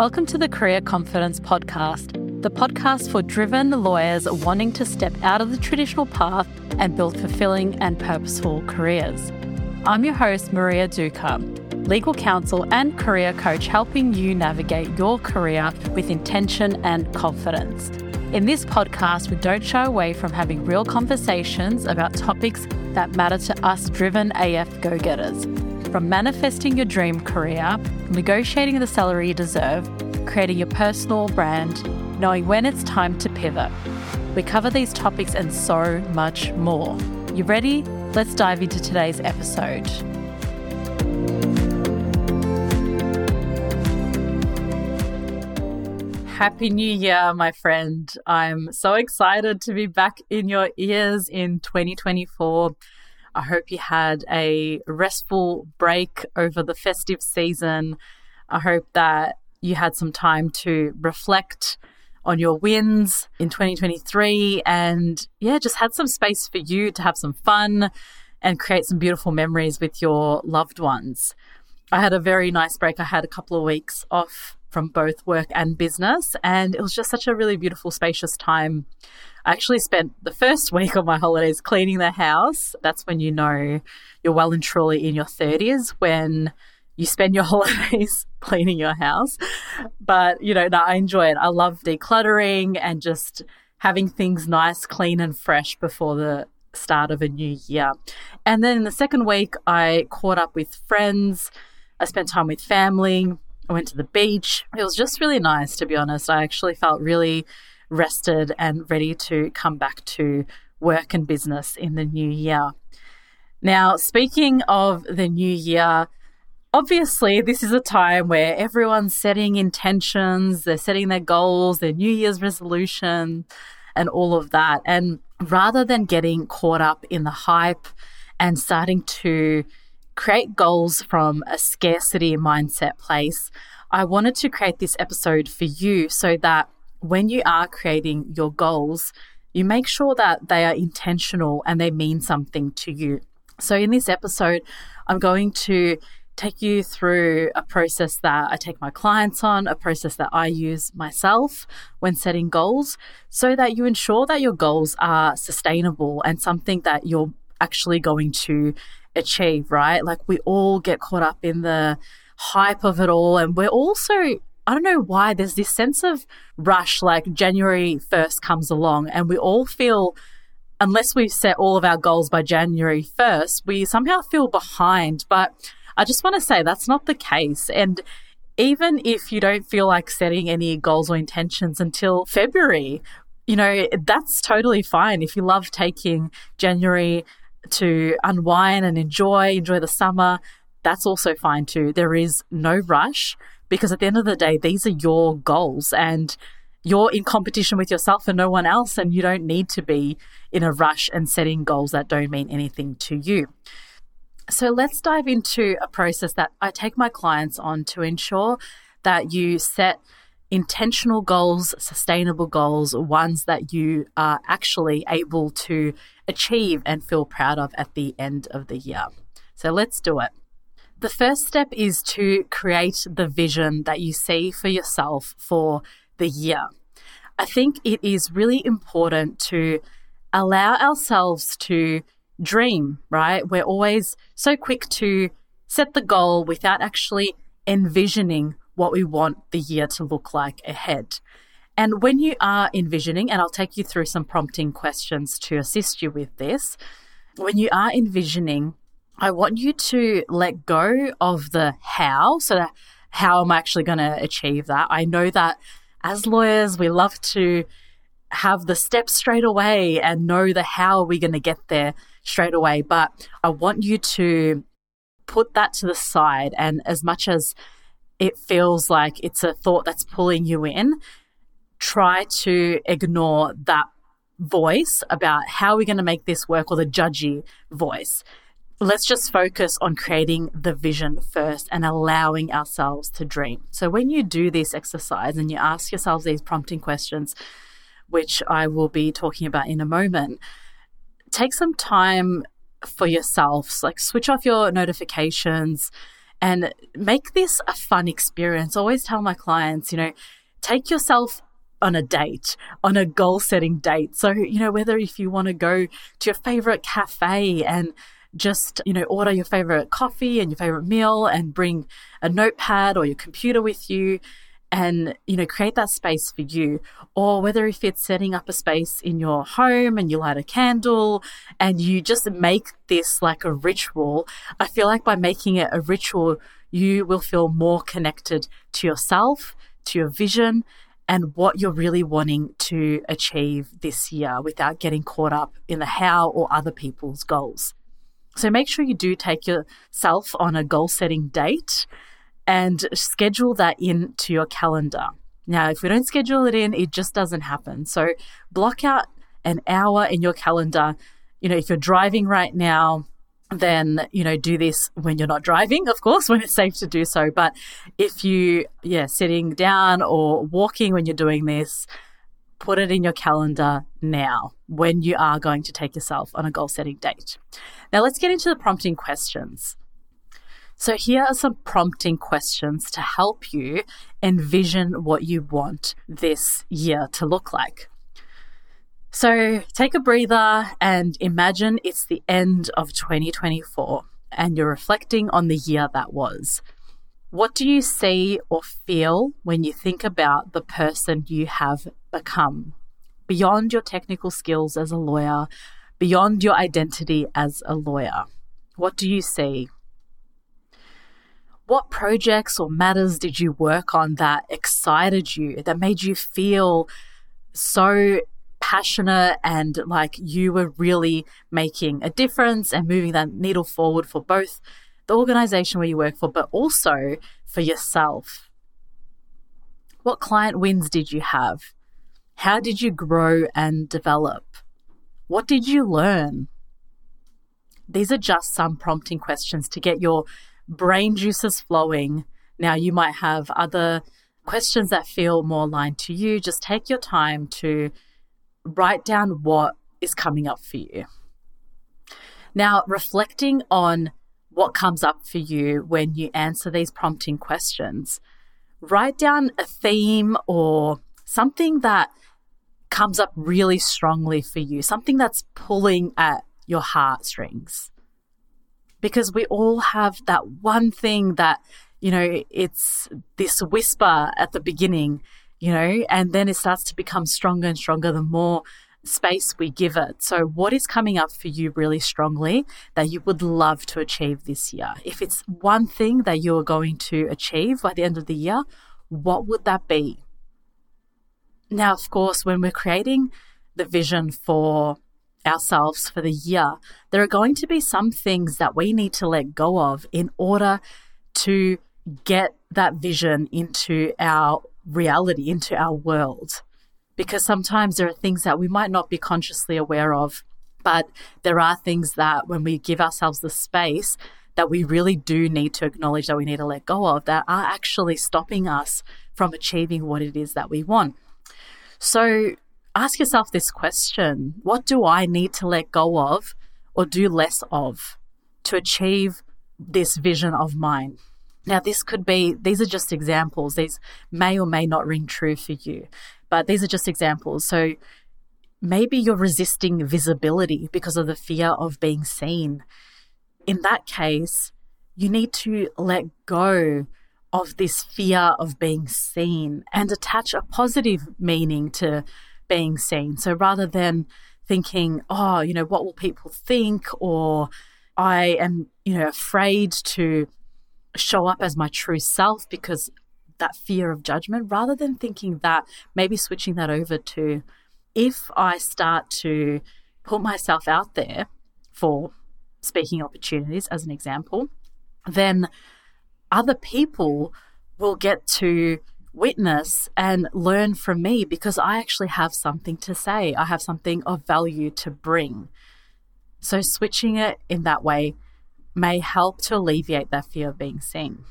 Welcome to the Career Confidence Podcast, the podcast for driven lawyers wanting to step out of the traditional path and build fulfilling and purposeful careers. I'm your host, Marija Duka, legal counsel and career coach, helping you navigate your career with intention and confidence. In this podcast, we don't shy away from having real conversations about topics that matter to us driven AF go getters. From manifesting your dream career, negotiating the salary you deserve, creating your personal brand, knowing when it's time to pivot. We cover these topics and so much more. You ready? Let's dive into today's episode. Happy New Year, my friend. I'm so excited to be back in your ears in 2024. I hope you had a restful break over the festive season. I hope that you had some time to reflect on your wins in 2023 and yeah, just had some space for you to have some fun and create some beautiful memories with your loved ones. I had a very nice break. I had a couple of weeks off from both work and business, and it was just such a really beautiful, spacious time I actually spent the first week of my holidays cleaning the house. That's when you know you're well and truly in your 30s when you spend your holidays cleaning your house. But, you know, no, I enjoy it. I love decluttering and just having things nice, clean, and fresh before the start of a new year. And then in the second week, I caught up with friends. I spent time with family. I went to the beach. It was just really nice, to be honest. I actually felt really rested and ready to come back to work and business in the new year. Now, speaking of the new year, obviously, this is a time where everyone's setting intentions, they're setting their goals, their New Year's resolution, and all of that. And rather than getting caught up in the hype and starting to create goals from a scarcity mindset place, I wanted to create this episode for you so that when you are creating your goals, you make sure that they are intentional and they mean something to you. So, in this episode, I'm going to take you through a process that I take my clients on, a process that I use myself when setting goals, so that you ensure that your goals are sustainable and something that you're actually going to achieve, right? Like we all get caught up in the hype of it all, and we're also I don't know why there's this sense of rush like January 1st comes along and we all feel unless we set all of our goals by January 1st, we somehow feel behind. But I just want to say that's not the case. And even if you don't feel like setting any goals or intentions until February, you know, that's totally fine. If you love taking January to unwind and enjoy, enjoy the summer, that's also fine too. There is no rush because at the end of the day, these are your goals and you're in competition with yourself and no one else. And you don't need to be in a rush and setting goals that don't mean anything to you. So let's dive into a process that I take my clients on to ensure that you set intentional goals, sustainable goals, ones that you are actually able to achieve and feel proud of at the end of the year. So let's do it. The first step is to create the vision that you see for yourself for the year. I think it is really important to allow ourselves to dream, right? We're always so quick to set the goal without actually envisioning what we want the year to look like ahead. And when you are envisioning, and I'll take you through some prompting questions to assist you with this, when you are envisioning I want you to let go of the how. So, how am I actually going to achieve that? I know that as lawyers, we love to have the steps straight away and know the how we're going to get there straight away. But I want you to put that to the side. And as much as it feels like it's a thought that's pulling you in, try to ignore that voice about how we're going to make this work or the judgy voice let's just focus on creating the vision first and allowing ourselves to dream. So, when you do this exercise and you ask yourselves these prompting questions, which I will be talking about in a moment, take some time for yourselves, like switch off your notifications and make this a fun experience. Always tell my clients, you know, take yourself on a date, on a goal setting date. So, you know, whether if you want to go to your favorite cafe and just, you know, order your favorite coffee and your favorite meal and bring a notepad or your computer with you and, you know, create that space for you. Or whether if it's setting up a space in your home and you light a candle and you just make this like a ritual, I feel like by making it a ritual, you will feel more connected to yourself, to your vision, and what you're really wanting to achieve this year without getting caught up in the how or other people's goals. So make sure you do take yourself on a goal setting date and schedule that into your calendar. Now, if we don't schedule it in, it just doesn't happen. So block out an hour in your calendar. You know, if you're driving right now, then you know do this when you're not driving of course when it's safe to do so but if you yeah sitting down or walking when you're doing this put it in your calendar now when you are going to take yourself on a goal setting date now let's get into the prompting questions so here are some prompting questions to help you envision what you want this year to look like so take a breather and imagine it's the end of 2024 and you're reflecting on the year that was. What do you see or feel when you think about the person you have become? Beyond your technical skills as a lawyer, beyond your identity as a lawyer, what do you see? What projects or matters did you work on that excited you, that made you feel so passionate and like you were really making a difference and moving that needle forward for both the organization where you work for, but also for yourself. What client wins did you have? How did you grow and develop? What did you learn? These are just some prompting questions to get your brain juices flowing. Now, you might have other questions that feel more aligned to you. Just take your time to write down what is coming up for you. Now, reflecting on what comes up for you when you answer these prompting questions, write down a theme or something that comes up really strongly for you, something that's pulling at your heartstrings. Because we all have that one thing that, you know, it's this whisper at the beginning you know, and then it starts to become stronger and stronger the more space we give it. So, what is coming up for you really strongly that you would love to achieve this year? If it's one thing that you're going to achieve by the end of the year, what would that be? Now, of course, when we're creating the vision for ourselves for the year, there are going to be some things that we need to let go of in order to get that vision into our reality into our world. Because sometimes there are things that we might not be consciously aware of, but there are things that when we give ourselves the space that we really do need to acknowledge that we need to let go of that are actually stopping us from achieving what it is that we want. So ask yourself this question What do I need to let go of or do less of to achieve this vision of mine? Now, this could be, these are just examples. These may or may not ring true for you, but these are just examples. So maybe you're resisting visibility because of the fear of being seen. In that case, you need to let go of this fear of being seen and attach a positive meaning to being seen. So rather than thinking, oh, you know, what will people think? Or I am, you know, afraid to show up as my true self because that fear of judgment rather than thinking that maybe switching that over to if I start to put myself out there for speaking opportunities as an example, then other people will get to witness and learn from me because I actually have something to say. I have something of value to bring. So, switching it in that way may help to alleviate that fear of being seen.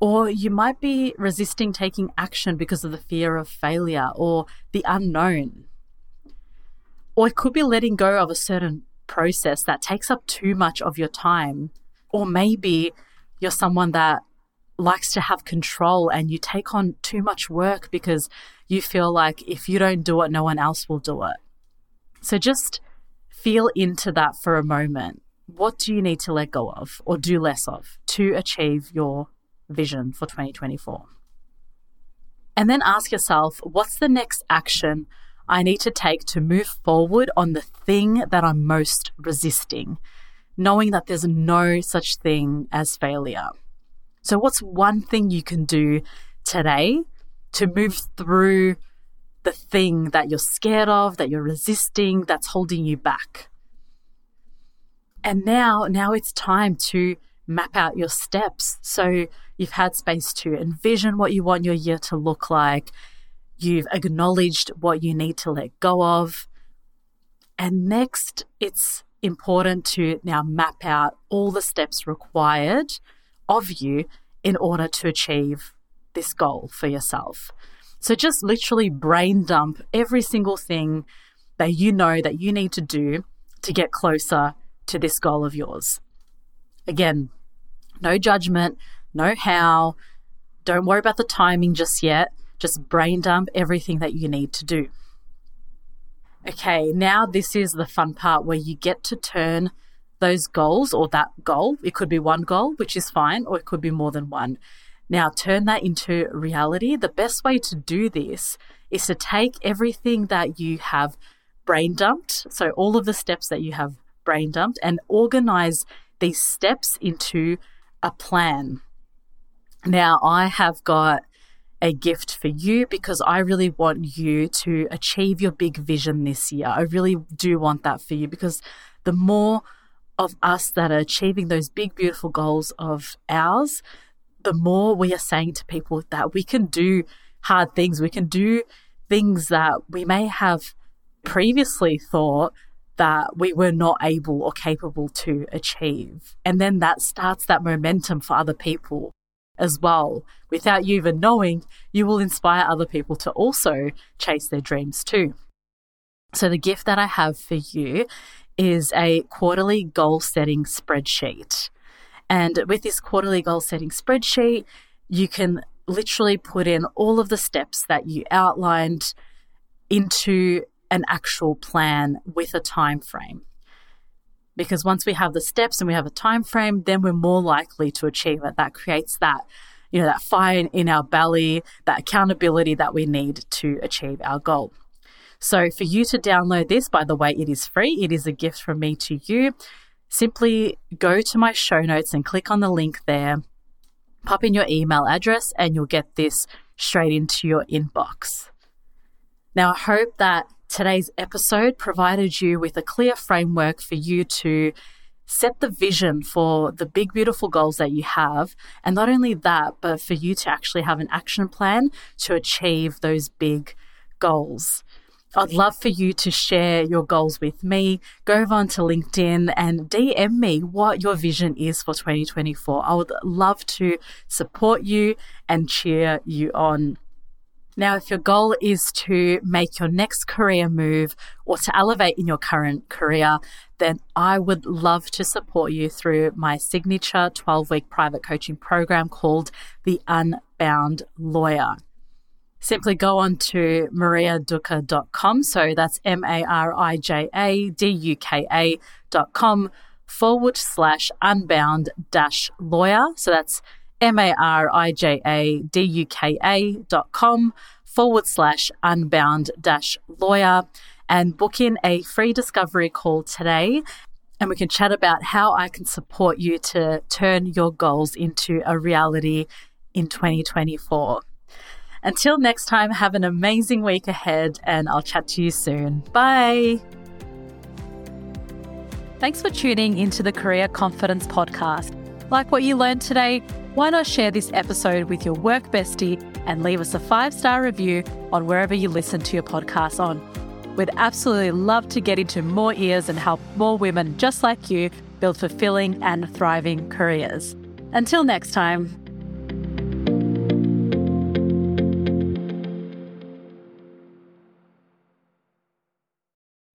Or you might be resisting taking action because of the fear of failure or the unknown. Or it could be letting go of a certain process that takes up too much of your time. Or maybe you're someone that likes to have control and you take on too much work because you feel like if you don't do it, no one else will do it. So just feel into that for a moment. What do you need to let go of or do less of to achieve your vision for 2024? And then ask yourself, what's the next action I need to take to move forward on the thing that I'm most resisting, knowing that there's no such thing as failure. So, what's one thing you can do today to move through the thing that you're scared of, that you're resisting, that's holding you back? And now, now it's time to map out your steps. So you've had space to envision what you want your year to look like. You've acknowledged what you need to let go of. And next, it's important to now map out all the steps required of you in order to achieve this goal for yourself. So just literally brain dump every single thing that you know that you need to do to get closer to this goal of yours. Again, no judgment, no how. Don't worry about the timing just yet. Just brain dump everything that you need to do. Okay, now this is the fun part where you get to turn those goals or that goal. It could be one goal, which is fine, or it could be more than one. Now, turn that into reality. The best way to do this is to take everything that you have brain dumped, so all of the steps that you have brain dumped, and organize these steps into a plan. Now, I have got a gift for you because I really want you to achieve your big vision this year. I really do want that for you because the more of us that are achieving those big, beautiful goals of ours, the more we are saying to people that we can do hard things, we can do things that we may have previously thought that we were not able or capable to achieve. And then that starts that momentum for other people as well. Without you even knowing, you will inspire other people to also chase their dreams too. So, the gift that I have for you is a quarterly goal setting spreadsheet. And with this quarterly goal setting spreadsheet, you can literally put in all of the steps that you outlined into an actual plan with a time frame because once we have the steps and we have a time frame then we're more likely to achieve it. That creates that you know that fire in our belly that accountability that we need to achieve our goal so for you to download this by the way it is free it is a gift from me to you simply go to my show notes and click on the link there pop in your email address and you'll get this straight into your inbox now i hope that Today's episode provided you with a clear framework for you to set the vision for the big, beautiful goals that you have. And not only that, but for you to actually have an action plan to achieve those big goals. I'd love for you to share your goals with me. Go over onto LinkedIn and DM me what your vision is for 2024. I would love to support you and cheer you on. Now, if your goal is to make your next career move or to elevate in your current career, then I would love to support you through my signature 12 week private coaching program called The Unbound Lawyer. Simply go on to marijaduka.com. So that's M A R I J A D U K A.com forward slash unbound dash lawyer. So that's M-A-R-I-J-A-D-U-K-A dot com forward slash unbound dash lawyer and book in a free discovery call today. And we can chat about how I can support you to turn your goals into a reality in 2024. Until next time, have an amazing week ahead, and I'll chat to you soon. Bye. Thanks for tuning into the Career Confidence Podcast. Like what you learned today? why not share this episode with your work bestie and leave us a five star review on wherever you listen to your podcast on? We'd absolutely love to get into more ears and help more women just like you build fulfilling and thriving careers. Until next time,